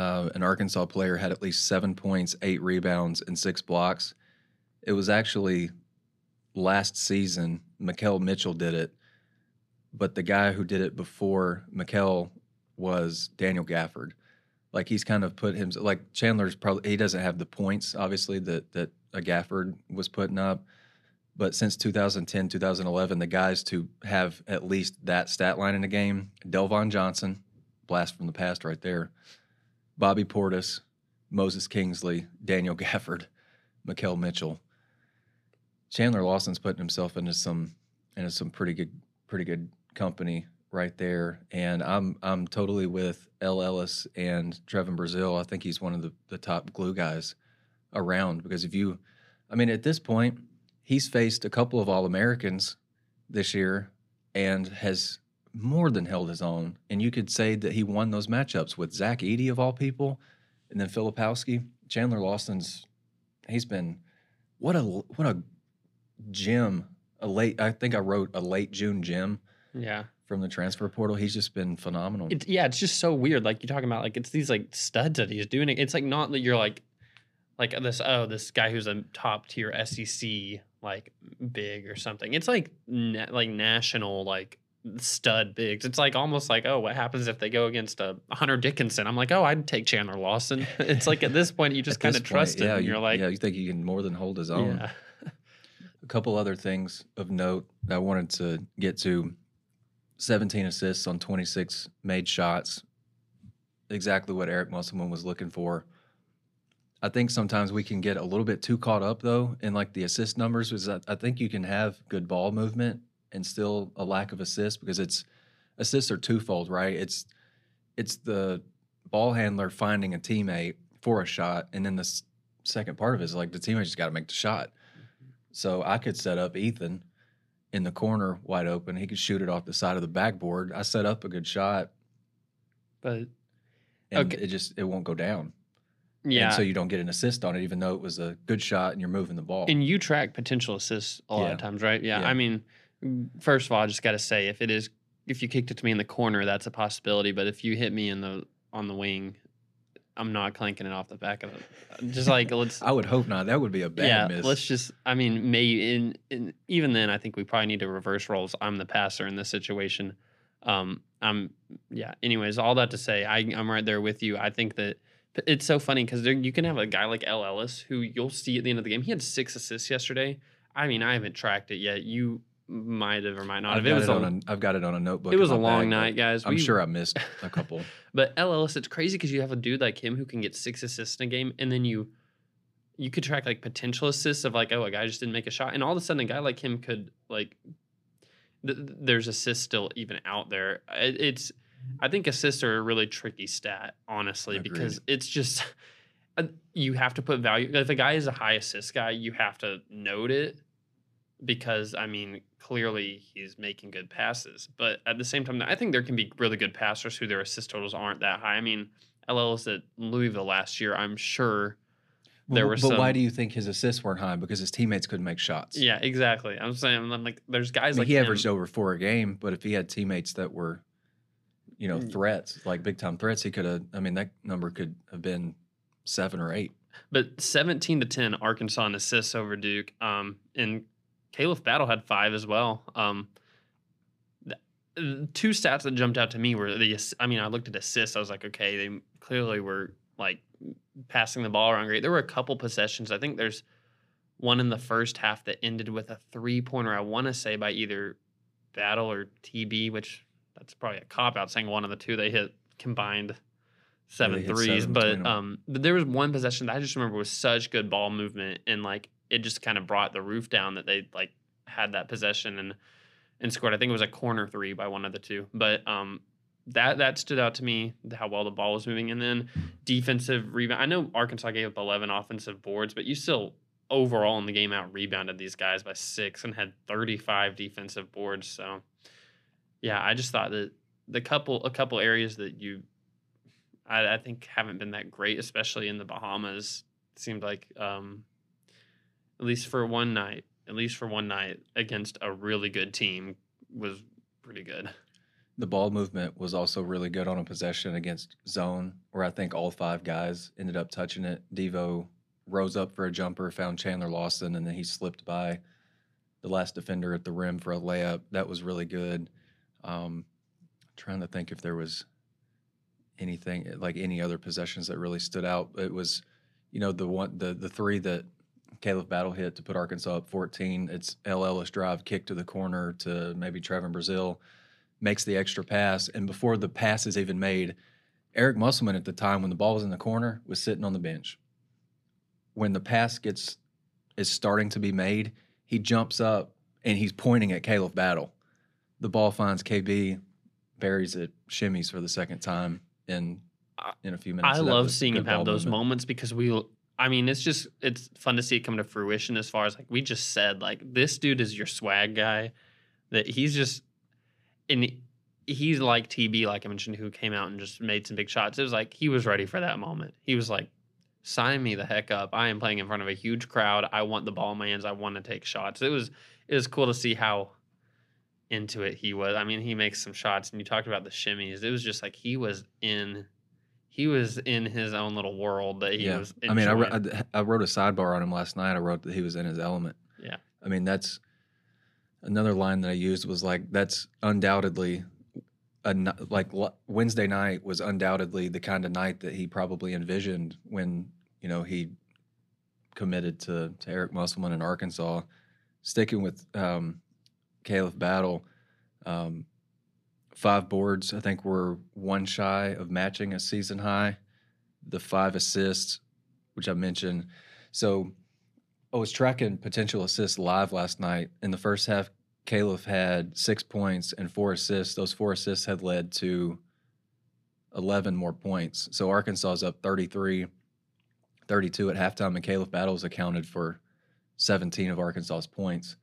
uh, an Arkansas player had at least seven points, eight rebounds, and six blocks. It was actually last season. Makhi Mitchell did it, but the guy who did it before Makhi was Daniel Gafford like he's kind of put him like Chandler's probably he doesn't have the points obviously that that a Gafford was putting up, but since 2010 2011 the guys to have at least that stat line in a game Delvon Johnson, blast from the past right there, Bobby Portis, Moses Kingsley, Daniel Gafford, Makhi Mitchell. Chandler Lawson's putting himself into some into some pretty good pretty good company right there. And I'm I'm totally with El Ellis and Trevon Brazile. I think he's one of the, the top glue guys around because if you I mean at this point, he's faced a couple of all Americans this year and has more than held his own. And you could say that he won those matchups with Zach Edey of all people, and then Filipowski. Chandler Lawson's he's been what a what a gem. A late I think I wrote a late June gem yeah from the transfer portal. He's just been phenomenal. it's yeah it's just so weird like you're talking about like it's these like studs that he's doing it's like not that you're like like this oh this guy who's a top tier sec like big or something it's like na- like national like stud bigs it's like almost like oh what happens if they go against a hunter dickinson i'm like oh i'd take chandler lawson it's like at this point you just kind of trust point, him yeah, and you, you're like yeah, you think he can more than hold his own. yeah A couple other things of note that I wanted to get to 17 assists on 26 made shots. Exactly what Eric Musselman was looking for. I think sometimes we can get a little bit too caught up though in like the assist numbers because I, I think you can have good ball movement and still a lack of assists because it's assists are twofold, right? It's it's the ball handler finding a teammate for a shot, and then the s- second part of it is like the teammate just got to make the shot. So I could set up Ethan in the corner wide open. He could shoot it off the side of the backboard. I set up a good shot, but and Okay. it just it won't go down. yeah And so you don't get an assist on it, even though it was a good shot and you're moving the ball. And you track potential assists a lot Yeah. of times, right? Yeah. Yeah. I mean, first of all, I just got to say, if it is, if you kicked it to me in the corner, that's a possibility. But if you hit me in the on the wing, I'm not clanking it off the back of it. Just like let's. I would hope not. That would be a bad yeah, miss. let's just. I mean, maybe in, in even then, I think we probably need to reverse roles. I'm the passer in this situation. Um, I'm yeah. Anyways, all that to say, I I'm right there with you. I think that it's so funny because you can have a guy like El Ellis who you'll see at the end of the game. He had six assists yesterday. I mean, I haven't tracked it yet. You might have or might not I've have. It was it a, on a, I've got it on a notebook. it was a long bag, night, guys. I'm We- sure I missed a couple. But El Ellis, it's crazy because you have a dude like him who can get six assists in a game, and then you you could track like potential assists of like, oh, a guy just didn't make a shot, and all of a sudden a guy like him could like th- th- there's assists still even out there. It, it's I think assists are a really tricky stat, honestly, because it's just you have to put value. If a guy is a high assist guy, you have to note it because I mean, clearly he's making good passes. But at the same time, I think there can be really good passers who their assist totals aren't that high. I mean, LL LL's at Louisville last year, I'm sure. there were but some. why do you think his assists weren't high? Because his teammates couldn't make shots. Yeah, exactly. I'm saying, I'm like, there's I guys mean, like he him. averaged over four a game, but if he had teammates that were, you know, Mm. threats like big time threats, he could have. I mean, that number could have been seven or eight. But 17 to 10, Arkansas in assists over Duke. Um, and Khalif Battle had five as well. Um, uh, two stats that jumped out to me were the I mean, I looked at assists. I was like, okay, they clearly were like passing the ball around great. There were a couple possessions. I think there's one in the first half that ended with a three pointer. I want to say by either Battle or TB, which that's probably a cop out saying one of the two they hit combined seven hit threes. seven But um, but there was one possession that I just remember was such good ball movement and like it just kind of brought the roof down that they like had that possession and and scored. I think it was a corner three by one of the two. But um, that that stood out to me how well the ball was moving. And then defensive rebound. I know Arkansas gave up 11 offensive boards, but you still overall in the game out rebounded these guys by six and had 35 defensive boards. So yeah, I just thought that the couple a couple areas that you I, I think haven't been that great, especially in the Bahamas, seemed like um, at least for one night, at least for one night against a really good team was pretty good. The ball movement was also really good on a possession against zone, where I think all five guys ended up touching it. Devo rose up for a jumper, found Chandler Lawson, and then he slipped by the last defender at the rim for a layup. That was really good. Um, trying to think if there was anything like any other possessions that really stood out. It was, you know, the one the the three that Khalif Battle hit to put Arkansas up 14. It's El Ellis drive kick to the corner to maybe Trevon Brazile makes the extra pass, and before the pass is even made, Eric Musselman at the time when the ball was in the corner was sitting on the bench. When the pass gets is starting to be made, he jumps up and he's pointing at Khalif Battle. The ball finds KB, buries it, shimmies for the second time in in a few minutes. I So love seeing him have those movement. moments because we. I mean, it's just it's fun to see it come to fruition. As far as like we just said, like this dude is your swag guy. That he's just, and he's like TB, like I mentioned, who came out and just made some big shots. It was like he was ready for that moment. He was like, "Sign me the heck up! I am playing in front of a huge crowd. I want the ball in my hands. I want to take shots." It was it was cool to see how into it he was. I mean, he makes some shots, and you talked about the shimmies. It was just like he was in, he was in his own little world that he yeah. was. I mean, I, wrote- I, I wrote a sidebar on him last night. I wrote that he was in his element. Yeah. I mean, that's another line that I used was like, that's undoubtedly a like Wednesday night was undoubtedly the kind of night that he probably envisioned when you know he committed to to Eric Musselman in Arkansas. Sticking with um, Khalif Battle, um, five boards. I think we're one shy of matching a season high. The five assists, which I mentioned. So I was tracking potential assists live last night. In the first half, Khalif had six points and four assists. Those four assists had led to 11 more points. So Arkansas is up 33, 32 at halftime, and Khalif Battle's accounted for 17 of Arkansas's points.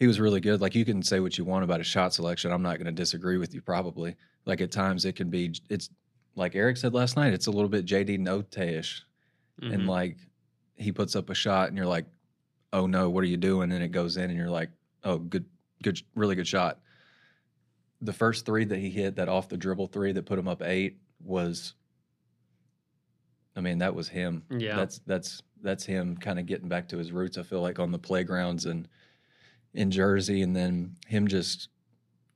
He was really good. Like you can say what you want about his shot selection. I'm not going to disagree with you, probably. Like at times it can be, it's like Eric said last night, it's a little bit JD Notae ish and Mhm. like he puts up a shot and you're like oh no what are you doing and it goes in and you're like oh good good really good shot the first three that he hit that off the dribble three that put him up eight was i mean that was him Yeah. that's that's that's him kind of getting back to his roots i feel like on the playgrounds and in jersey and then him just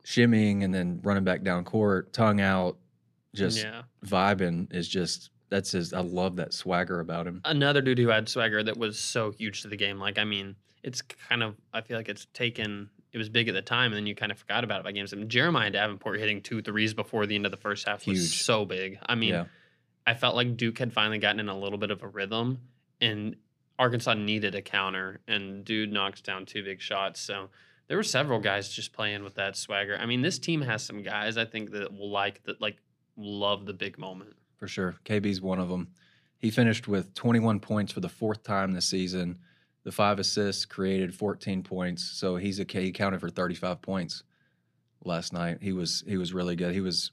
shimmying and then running back down court tongue out just yeah. vibing is just that's his I love that swagger about him. Another dude who had swagger that was so huge to the game. Like, I mean, it's kind of I feel like it's taken. It was big at the time, and then you kind of forgot about it by games. I mean, Jeremiah Davenport hitting two threes before the end of the first half was so big. I mean, yeah. I felt like Duke had finally gotten in a little bit of a rhythm, and Arkansas needed a counter, and dude knocks down two big shots. So there were several guys just playing with that swagger. I mean, this team has some guys I think that will like that, like love the big moment. for sure. KB's one of them. He finished with 21 points for the fourth time this season. The five assists created 14 points, so he's a he counted for 35 points last night. He was he was really good. He was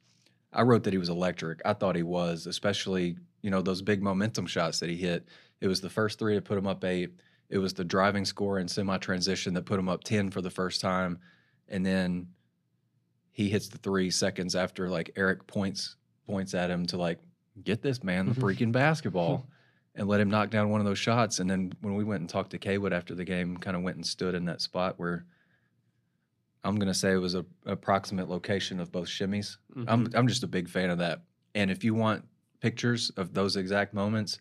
I wrote that he was electric. I thought he was, especially you know those big momentum shots that he hit. It was the first three to put them up eight. It was the driving score and semi transition that put them up 10 for the first time. And then he hits the three seconds after like Eric points points at him to like get this man the Mhm. freaking basketball and let him knock down one of those shots. And then when we went and talked to Kaywood after the game, kind of went and stood in that spot where I'm gonna say it was a approximate location of both shimmies. I'm Mhm. I'm just a big fan of that. And if you want pictures of those exact moments,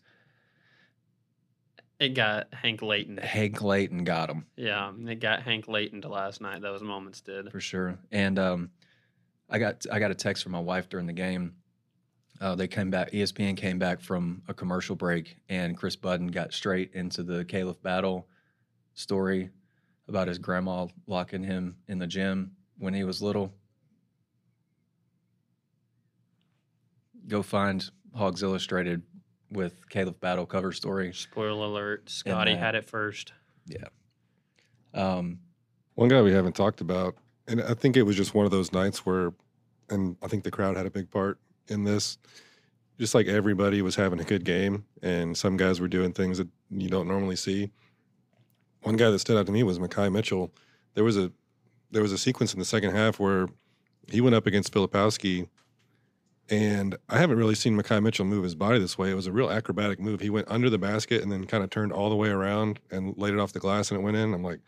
it got Hank Layton. Hank Layton got him. Yeah, it got Hank Layton to last night. Those moments did. for sure. And um, I got I got a text from my wife during the game. Uh, they came back. ESPN came back from a commercial break, and Chris Budden got straight into the Khalif Battle story about his grandma locking him in the gym when he was little. Go find Hogs Illustrated with Khalif Battle cover story. Spoiler alert: Scottie that- had it first. Um, One guy we haven't talked about, and I think it was just one of those nights where, and I think the crowd had a big part in this. Just like everybody was having a good game, and some guys were doing things that you don't normally see. One guy that stood out to me was Makhi Mitchell. There was a there was a sequence in the second half where he went up against Filipowski, and I haven't really seen Makhi Mitchell move his body this way. It was a real acrobatic move. He went under the basket and then kind of turned all the way around and laid it off the glass, and it went in. I'm like,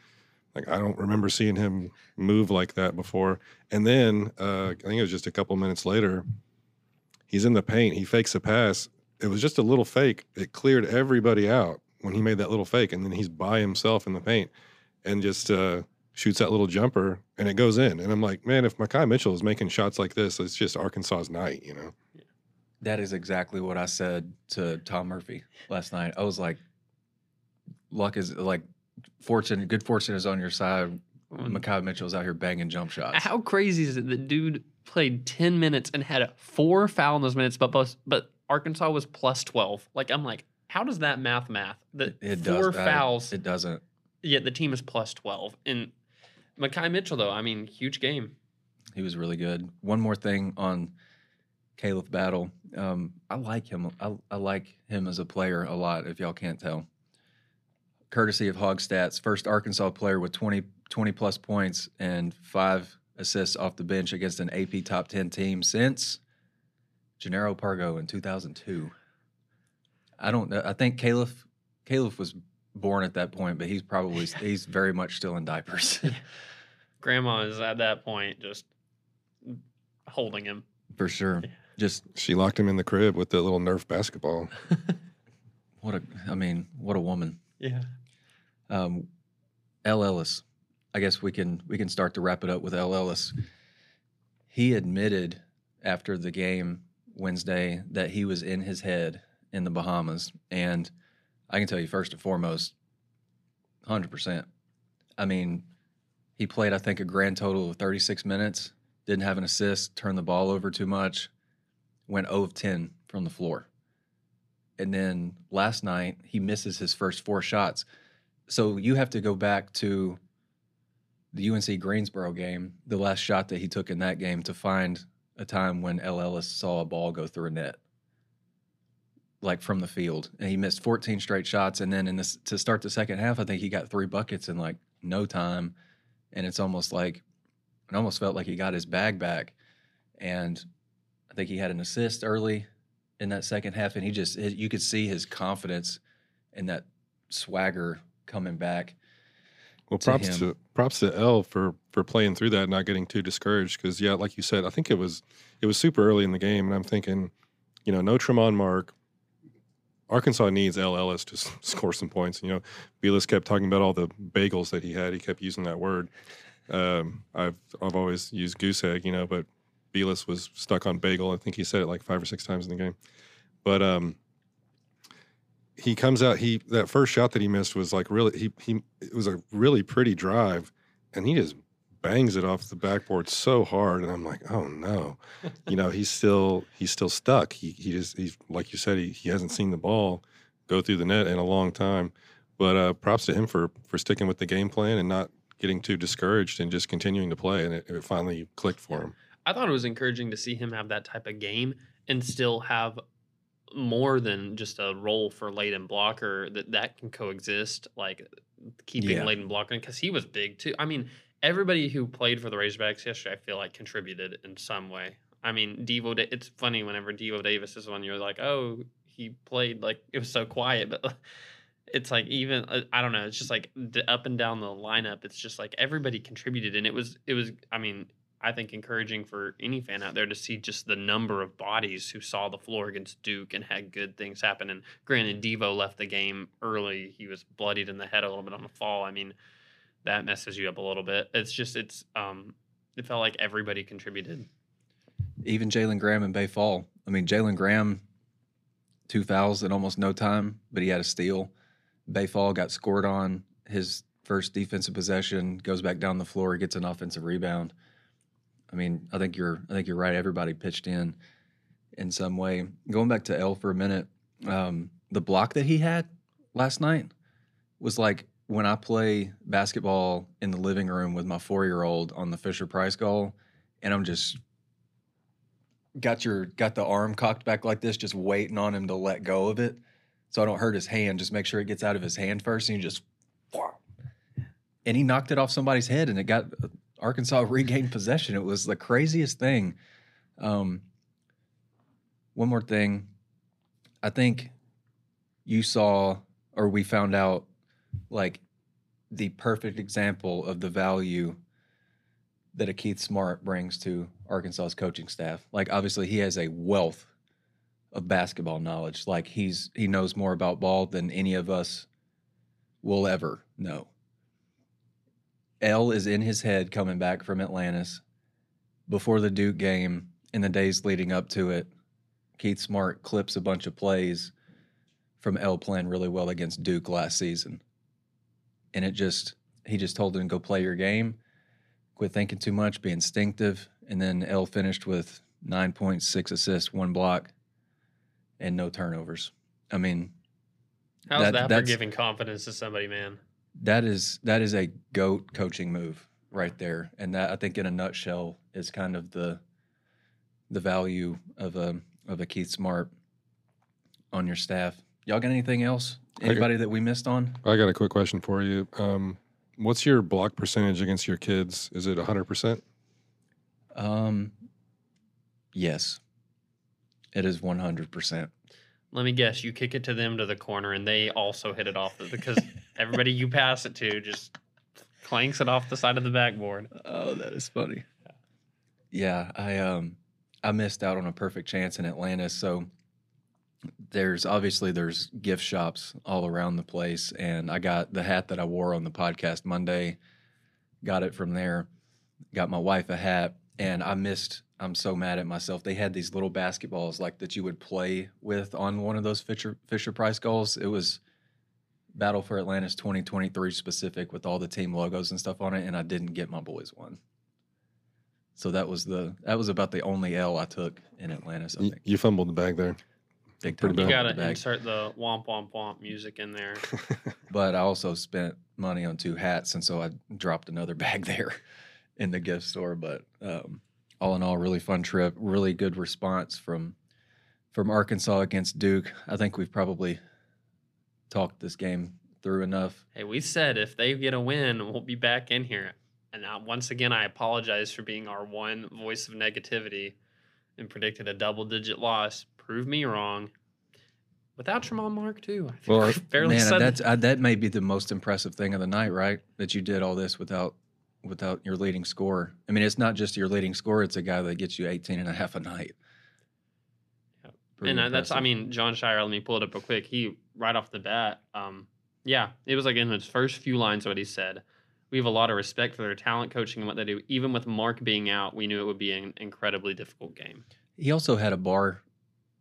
like I don't remember seeing him move like that before. And then uh, I think it was just a couple minutes later, he's in the paint. He fakes a pass. It was just a little fake. It cleared everybody out when he made that little fake, and then he's by himself in the paint and just uh, shoots that little jumper, and it goes in. And I'm like, man, if Makhi Mitchell is making shots like this, it's just Arkansas's night, you know. That is exactly what I said to Tom Murphy last night. I was like, luck is like fortune, good fortune is on your side. Mm. Makhi Mitchell's out here banging jump shots. How crazy is it? The dude played ten minutes and had four foul in those minutes, but both, but Arkansas was plus twelve. Like I'm like, how does that math math? That It four does. I- fouls, it doesn't. yet the team is plus twelve. And Makhi Mitchell, though, I mean, huge game. He was really good. One more thing on Khalif Battle. Um, I like him. I, I like him as a player a lot, if y'all can't tell. Courtesy of Hog Stats, first Arkansas player with 20, 20 plus points and five assists off the bench against an AP top 10 team since Jannero Pargo in 2002. I don't know. I think Khalif, Khalif was born at that point, but he's probably, he's very much still in diapers. Grandma is at that point just holding him. For sure. Just She locked him in the crib with the little Nerf basketball. what a, I mean, what a woman. Yeah. Um, El Ellis. I guess we can we can start to wrap it up with El Ellis. He admitted after the game Wednesday that he was in his head in the Bahamas, and I can tell you first and foremost, hundred percent. I mean, he played I think a grand total of thirty six minutes. Didn't have an assist. Turned the ball over too much. Went 0 of ten from the floor. And then last night he misses his first four shots. So you have to go back to the UNC Greensboro game, the last shot that he took in that game to find a time when El Ellis saw a ball go through a net, like from the field, and he missed 14 straight shots. And then in this to start the second half, I think he got three buckets in like no time, and it's almost like it almost felt like he got his bag back, and I think he had an assist early in that second half, and he just you could see his confidence and that swagger coming back. Well, to props him. to props to El for for playing through that, and not getting too discouraged. Because yeah, like you said, I think it was it was super early in the game, and I'm thinking, you know, no Tramon Mark. Arkansas needs El Ellis to score some points. You know, Bilas kept talking about all the bagels that he had. He kept using that word. Um, I've I've always used goose egg, you know, but Bilas was stuck on bagel. I think he said it like five or six times in the game. But um, he comes out. He that first shot that he missed was like really. He he. It was a really pretty drive, and he just bangs it off the backboard so hard. And I'm like, oh no, you know, he's still he's still stuck. He he just he's like you said. He he hasn't seen the ball go through the net in a long time. But uh, props to him for for sticking with the game plan and not getting too discouraged and just continuing to play. And it, it finally clicked for him. I thought it was encouraging to see him have that type of game and still have more than just a role for Layden blocker that that can coexist, like keeping Yeah. Layden Blocker because he was big too. I mean, everybody who played for the Razorbacks yesterday, I feel like contributed in some way. I mean, Devo. Da- it's funny whenever Devo Davis is one, you're like, oh, he played like it was so quiet, but it's like even uh, I don't know. It's just like the up and down the lineup. It's just like everybody contributed, and it was it was. I mean, I think encouraging for any fan out there to see just the number of bodies who saw the floor against Duke and had good things happen. And granted, Devo left the game early. He was bloodied in the head a little bit on the fall. I mean, that messes you up a little bit. It's just it's um it felt like everybody contributed. Even Jalen Graham and Baye Fall. I mean, Jalen Graham, two fouls in almost no time, but he had a steal. Baye Fall got scored on his first defensive possession, goes back down the floor, gets an offensive rebound. I mean, I think you're I think you're right. Everybody pitched in in some way. Going back to El for a minute, um, the block that he had last night was like when I play basketball in the living room with my four year old on the Fisher Price goal, and I'm just got your got the arm cocked back like this, just waiting on him to let go of it, so I don't hurt his hand. Just make sure it gets out of his hand first, and you just, and he knocked it off somebody's head, and it got Arkansas regained possession. It was the craziest thing. Um, one more thing, I think you saw or we found out like the perfect example of the value that a Keith Smart brings to Arkansas's coaching staff. Like obviously he has a wealth of basketball knowledge. Like he's he knows more about ball than any of us will ever know. El is in his head coming back from Atlantis before the Duke game in the days leading up to it. Keith Smart clips a bunch of plays from El playing really well against Duke last season. And it just he just told him go play your game, quit thinking too much, be instinctive, and then El finished with 9.6 assists, one block, and no turnovers. I mean, How's That- that, for giving confidence to somebody, man? that is that is a goat coaching move right there and that i think in a nutshell is kind of the the value of a of a keith smart on your staff y'all got anything else I got- anybody that we missed on I got a quick question for you. Um, what's your block percentage against your kids? Is it 100%? um yes it is 100% Let me guess, you kick it to them to the corner, and they also hit it off the, because everybody you pass it to just clanks it off the side of the backboard. Oh, that is funny. Yeah, I um I missed out on a perfect chance in Atlantis. So there's obviously there's gift shops all around the place and I got the hat that I wore on the podcast Monday. Got it from there. Got my wife a hat and I missed I'm so mad at myself. They had these little basketballs like that you would play with on one of those Fisher Fisher Price goals. It was Battle for Atlantis 2023 specific with all the team logos and stuff on it, and I didn't get my boys one. So that was the that was about the only L I took in Atlantis. I think you fumbled the bag there. Big time. You gotta insert the womp womp womp music in there. But I also spent money on two hats, and so I dropped another bag there in the gift store. But um, all in all, really fun trip. Really good response from from Arkansas against Duke. I think we've probably talked this game through enough. Hey, we said if they get a win, we'll be back in here. And now, once again, I apologize for being our one voice of negativity and predicted a double digit loss. Prove me wrong. Without Tramon Mark, too. I think Well, we I- barely Man, said that's uh, that may be the most impressive thing of the night, right? That you did all this without without your leading scorer. I mean, it's not just your leading scorer; it's a guy that gets you 18 and a half a night. And uh, that's, I mean, Jon Scheyer, let me pull it up real quick. He, right off the bat, um, yeah, it was like in his first few lines what he said. We have a lot of respect for their talent, coaching, and what they do. Even with Mark being out, we knew it would be an incredibly difficult game. he also had a bar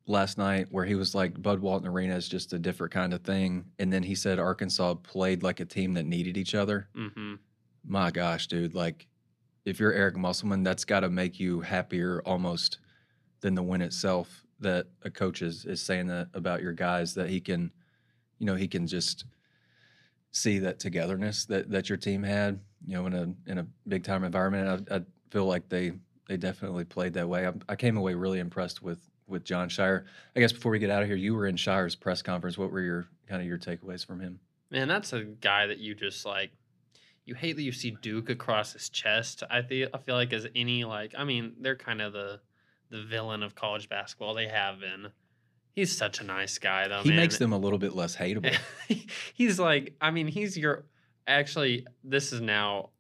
last night where he was like, "Bud Walton Arena is just a different kind of thing," and then he said Arkansas played like a team that needed each other. hmm My gosh, dude! Like, if you're Eric Musselman, that's got to make you happier almost than the win itself. That a coach is is saying that about your guys that he can, you know, he can just see that togetherness that that your team had. You know, in a in a big time environment, I, I feel like they they definitely played that way. I, I came away really impressed with with Jon Scheyer. I guess before we get out of here, you were in Scheyer's press conference. What were your kind of your takeaways from him? Man, that's a guy that you just like. You hate that you see Duke across his chest. I feel I feel like as any like I mean they're kind of the the villain of college basketball. They have been. He's such a nice guy though. he man. makes them a little bit less hateable. he's like I mean he's your actually this is now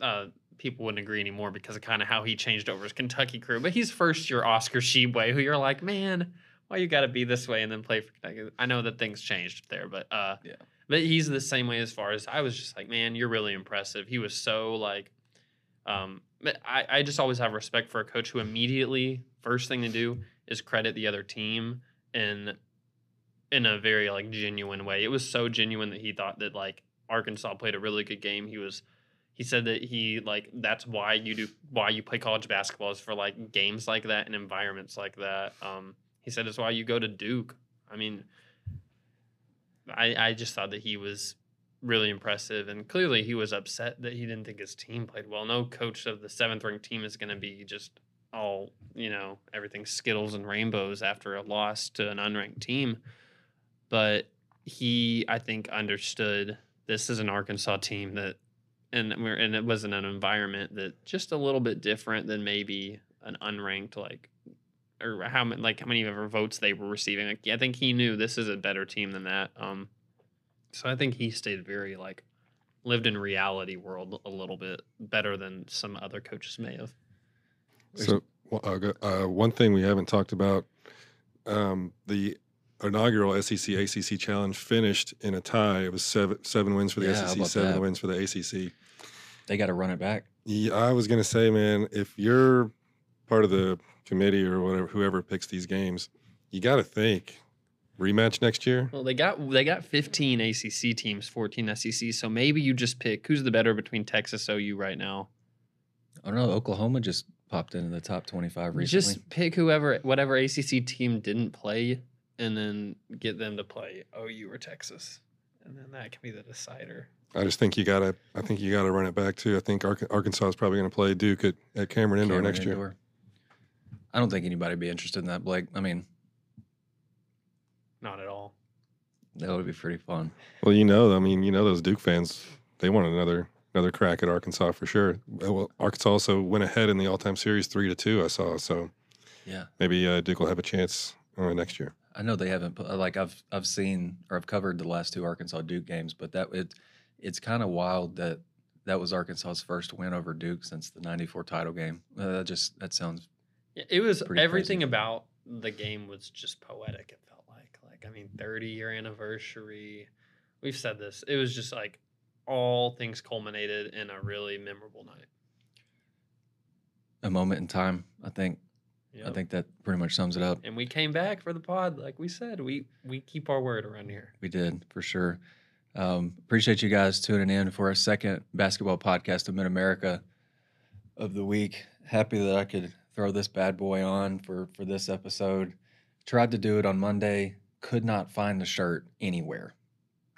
uh people wouldn't agree anymore because of kind of how he changed over his Kentucky crew. But he's first year Oscar Tshiebwe, who you're like, man, why you got to be this way and then play for Kentucky? I know that things changed there, but uh, Yeah. But he's the same way as far as I was just like, man, you're really impressive. He was so like, um, but I I just always have respect for a coach who immediately first thing to do is credit the other team and in a very like genuine way. It was so genuine that he thought that like Arkansas played a really good game. He was he said that he like that's why you do why you play college basketball is for like games like that and environments like that. Um he said it's why you go to Duke. I mean I I just thought that he was really impressive and clearly he was upset that he didn't think his team played well. No coach of the seventh ranked team is gonna be just all, you know, everything skittles and rainbows after a loss to an unranked team but he I think understood this is an Arkansas team that and we're and it was in an environment that just a little bit different than maybe an unranked like or how many like how many ever votes they were receiving. Like I think he knew this is a better team than that. Um so I think he stayed very like lived in reality world a little bit better than some other coaches may have. So, uh, uh, one thing we haven't talked about um, the inaugural SEC ACC challenge finished in a tie. It was seven seven wins for the Yeah, SEC, seven that? wins for the ACC. They got to run it back. Yeah, I was gonna say, man, if you're part of the committee or whatever, whoever picks these games, you got to think rematch next year. Well, they got they got 15 ACC teams, 14 SEC. So maybe you just pick who's the better between Texas OU right now. I don't know. Oklahoma just popped into the top 25 recently. Just pick whoever, whatever ACC team didn't play, and then get them to play OU or Texas, and then that can be the decider. I just think you gotta. I think you gotta run it back too. I think Arkansas is probably gonna play Duke at, at Cameron Indoor Cameron next year. Indoor. I don't think anybody would be interested in that, Blake. I mean, Not at all. that would be pretty fun. Well, you know, I mean, you know, those Duke fans, they want another another crack at Arkansas for sure. Well, Arkansas also went ahead in the all time series three to two. I saw, so Yeah. maybe uh, Duke will have a chance uh, next year. I know they haven't like I've I've seen or I've covered the last two Arkansas Duke games, but that it it's kind of wild that that was Arkansas's first win over Duke since the '94 title game. Uh, that just that sounds Yeah, It was everything crazy. about the game was just poetic. It felt like, like I mean, 30 year anniversary. We've said this. It was just like all things culminated in a really memorable night. a moment in time. I think I think that pretty much sums it up. and we came back for the pod, like we said. We we keep our word around here. We did for sure. Um, appreciate you guys tuning in for our second basketball podcast of Mid America of the week. Happy that I could throw this bad boy on for for this episode. Tried to do it on Monday, could not find the shirt anywhere.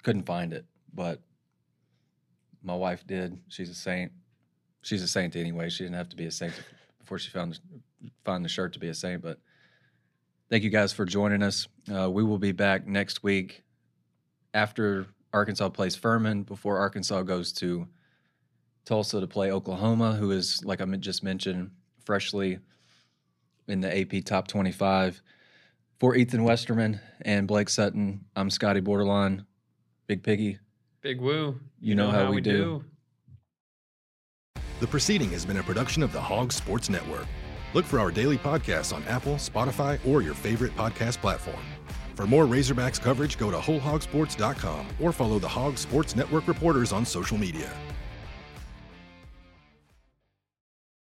Couldn't find it, but my wife did. She's a saint. She's a saint anyway. She didn't have to be a saint before she found find the shirt to be a saint. But thank you guys for joining us. Uh, we will be back next week after Arkansas plays Furman, before Arkansas goes to Tulsa to play Oklahoma, who is, like I just mentioned, freshly in the AP top 25. For Ethan Westerman and Blake Sutton, I'm Scottie Bordelon. Big Piggy, Big woo. you, know, how, we, do. The proceeding has been a production of the Hog Sports Network. Look for our daily podcasts on Apple, Spotify, or your favorite podcast platform. For more Razorbacks coverage, go to wholehogsports.com or follow the Hog Sports Network reporters on social media.